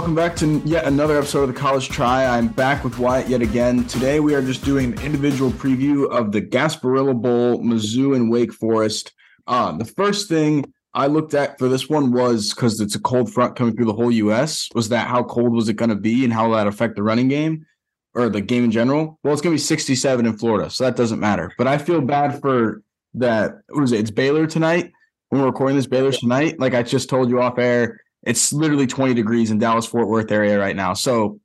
welcome back to yet another episode of the College Try. I'm back with Wyatt yet again. Today we are just doing an individual preview of the Gasparilla Bowl, Mizzou and Wake Forest. Uh, the first thing I looked at for this one was because it's a cold front coming through the whole U.S. Was that how cold was it going to be and how will that affect the running game or the game in general? Well, it's going to be 67 in Florida, so that doesn't matter. But I feel bad for that. What was it? It's Baylor tonight. When we're recording this, Baylor's tonight. Like I just told you off air it's literally 20 degrees in Dallas Fort Worth area right now. So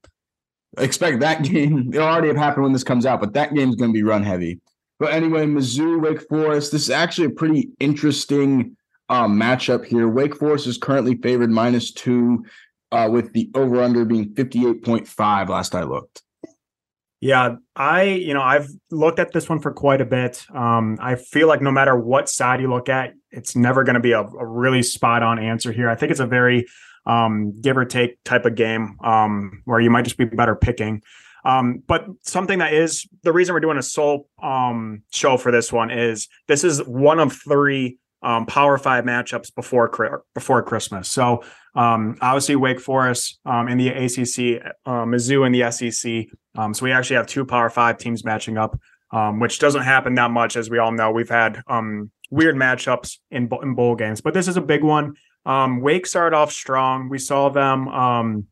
expect that game. It'll already have happened when this comes out, but that game's going to be run heavy. But anyway, Mizzou, Wake Forest. This is actually a pretty interesting um, matchup here. Wake Forest is currently favored minus two, uh, with the over under being 58.5 last I looked. Yeah, I you know I've looked at this one for quite a bit. Um, I feel like no matter what side you look at, it's never going to be a, a, really spot on answer here. I think it's a very um, give or take type of game um, where you might just be better picking. Um, but something that is the reason we're doing a sole um, show for this one is this is one of three um, Power Five matchups before before Christmas. So um, obviously Wake Forest um, in the ACC, uh, Mizzou in the SEC. Um, so we actually have two Power Five teams matching up, um, which doesn't happen that much, as we all know. We've had um, weird matchups in in bowl games, but this is a big one. Wake started off strong. We saw them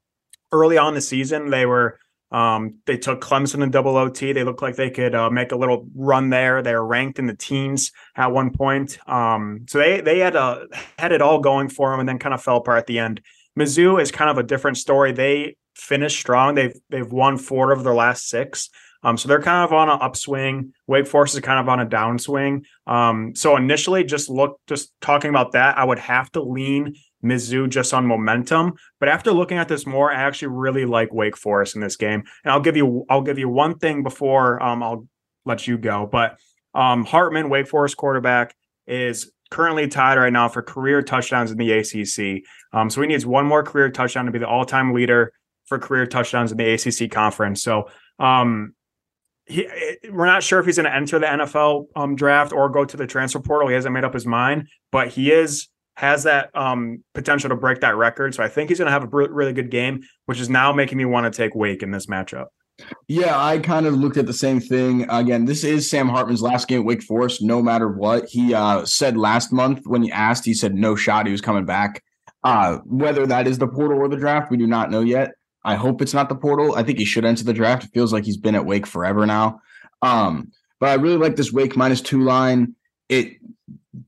early on the season. They were um, they took Clemson in double OT. They looked like they could uh, make a little run there. They were ranked in the teens at one point. Um, so they they had a had it all going for them, and then kind of fell apart at the end. Mizzou is kind of a different story. They finished strong. They've they've won four of their last six. Um, so they're kind of on an upswing. Wake Forest is kind of on a downswing. Um, so initially, just look, just talking about that, I would have to lean Mizzou just on momentum. But after looking at this more, I actually really like Wake Forest in this game. And I'll give you I'll give you one thing before um, I'll let you go. But um, Hartman, Wake Forest quarterback, is currently tied right now for career touchdowns in the ACC. Um, so he needs one more career touchdown to be the all-time leader for career touchdowns in the ACC conference. So um, he, we're not sure if he's going to enter the NFL um, draft or go to the transfer portal. He hasn't made up his mind, but he is has that um, potential to break that record. So I think he's going to have a really good game, which is now making me want to take Wake in this matchup. Yeah, I kind of looked at the same thing. Again, this is Sam Hartman's last game at Wake Forest, no matter what. He uh, said last month when he asked, he said no shot, he was coming back. Uh, whether that is the portal or the draft, we do not know yet. I hope it's not the portal. I think he should enter the draft. It feels like he's been at Wake forever now. Um, but I really like this Wake minus two line. It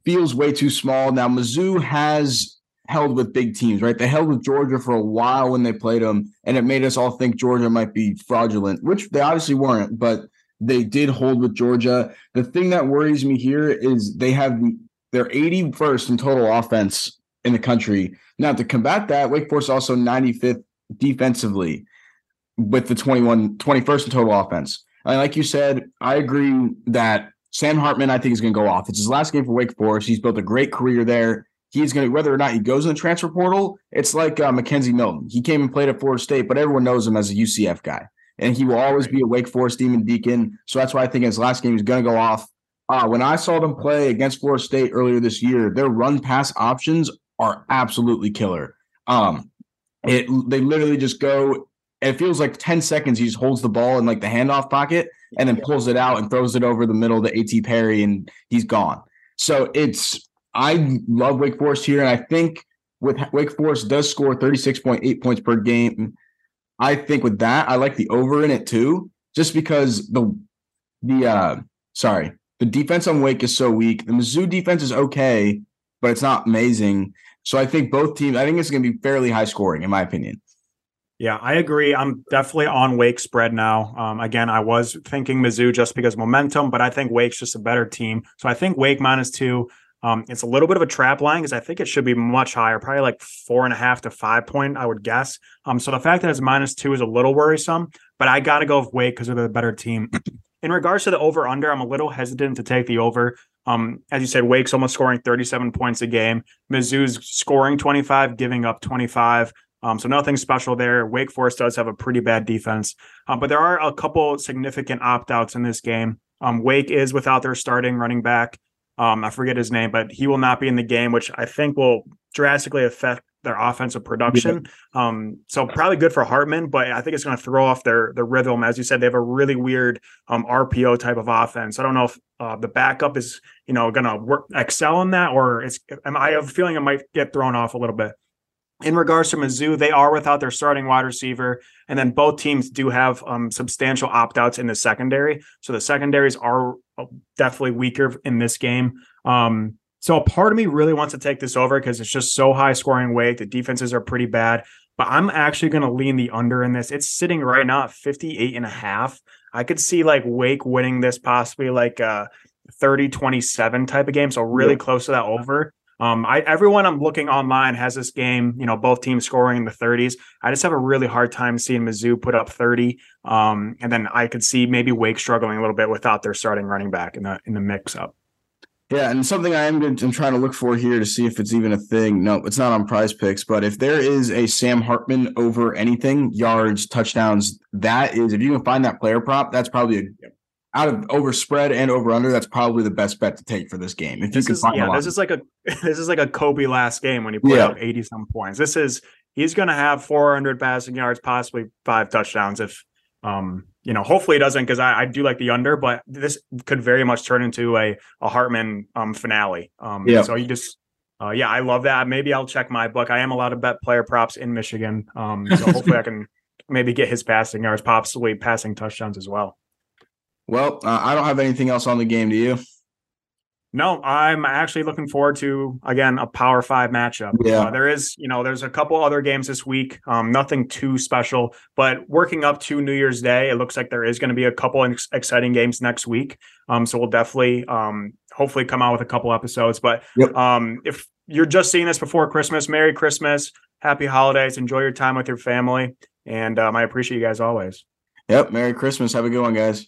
feels way too small. Now, Mizzou has held with big teams, right? They held with Georgia for a while when they played them, and it made us all think Georgia might be fraudulent, which they obviously weren't, but they did hold with Georgia. The thing that worries me here is they have they're 81st in total offense in the country. Now, to combat that, Wake Forest also 95th defensively with the 21 21st in total offense. And like you said, I agree that Sam Hartman, I think, is going to go off. It's his last game for Wake Forest. He's built a great career there. He's going to, whether or not he goes in the transfer portal, it's like uh, McKenzie Milton. He came and played at Florida State, but everyone knows him as a UCF guy. And he will always be a Wake Forest Demon Deacon. So that's why I think his last game he's going to go off. Uh, when I saw them play against Florida State earlier this year, their run pass options are absolutely killer. Um, it they literally just go. It feels like ten seconds. He just holds the ball in like the handoff pocket, and then pulls it out and throws it over the middle to AT Perry, and he's gone. So it's I love Wake Forest here, and I think with Wake Forest does score 36.8 points per game. I think with that, I like the over in it too, just because the the uh sorry, the defense on Wake is so weak. The Mizzou defense is okay, but it's not amazing. So I think both teams, I think it's going to be fairly high scoring, in my opinion. Yeah, I agree. I'm definitely on Wake spread now. Um, again, I was thinking Mizzou just because momentum, but I think Wake's just a better team. So I think Wake minus two. Um, it's a little bit of a trap line because I think it should be much higher, probably like four and a half to five point, I would guess. Um, so the fact that it's minus two is a little worrisome, but I got to go with Wake because they're the better team. In regards to the over under, I'm a little hesitant to take the over. Um, as you said, Wake's almost scoring 37 points a game. Mizzou's scoring 25, giving up 25. Um, so nothing special there. Wake Forest does have a pretty bad defense, um, but there are a couple significant opt outs in this game. Um, Wake is without their starting running back. Um, I forget his name, but he will not be in the game, which I think will drastically affect their offensive production. Yeah. Um, so probably good for Hartman, but I think it's going to throw off their their rhythm. As you said, they have a really weird um, RPO type of offense. I don't know if uh, the backup is you know going to work excel in that, or it's. I have a feeling it might get thrown off a little bit. In regards to Mizzou, they are without their starting wide receiver, and then both teams do have um, substantial opt outs in the secondary. So the secondaries are uh, definitely weaker in this game. Um, so a part of me really wants to take this over because it's just so high scoring weight. The defenses are pretty bad, but I'm actually going to lean the under in this. It's sitting right now at 58 and a half. I could see like Wake winning this possibly like a 30 27 type of game. So really yeah. close to that over. Um, I everyone I'm looking online has this game, you know, both teams scoring in the 30s. I just have a really hard time seeing Mizzou put up 30. Um, and then I could see maybe Wake struggling a little bit without their starting running back in the in the mix up. Yeah, and something I am going to, I'm trying to look for here to see if it's even a thing. No, it's not on PrizePicks, but if there is a Sam Hartman over anything, yards, touchdowns, that is if you can find that player prop, that's probably a out of over spread and over under, that's probably the best bet to take for this game. If this you can is, find yeah, this is like a this is like a Kobe last game when he put yeah. up 80 some points. This is he's gonna have 400 passing yards, possibly five touchdowns if um you know, hopefully it doesn't because I, I, do like the under, but this could very much turn into a a Hartman um, finale. Um, yeah. So you just, uh, yeah, I love that. Maybe I'll check my book. I am allowed to bet player props in Michigan, um, so hopefully I can maybe get his passing yards, possibly passing touchdowns as well. Well, uh, I don't have anything else on the game. Do you? No, I'm actually looking forward to again a Power Five matchup. Yeah, uh, there is, you know, there's a couple other games this week. Um, nothing too special, but working up to New Year's Day, it looks like there is going to be a couple ex- exciting games next week. Um, so we'll definitely, um, hopefully come out with a couple episodes. But yep. um, if you're just seeing this before Christmas, Merry Christmas, Happy Holidays, enjoy your time with your family, and um, I appreciate you guys always. Yep, Merry Christmas. Have a good one, guys.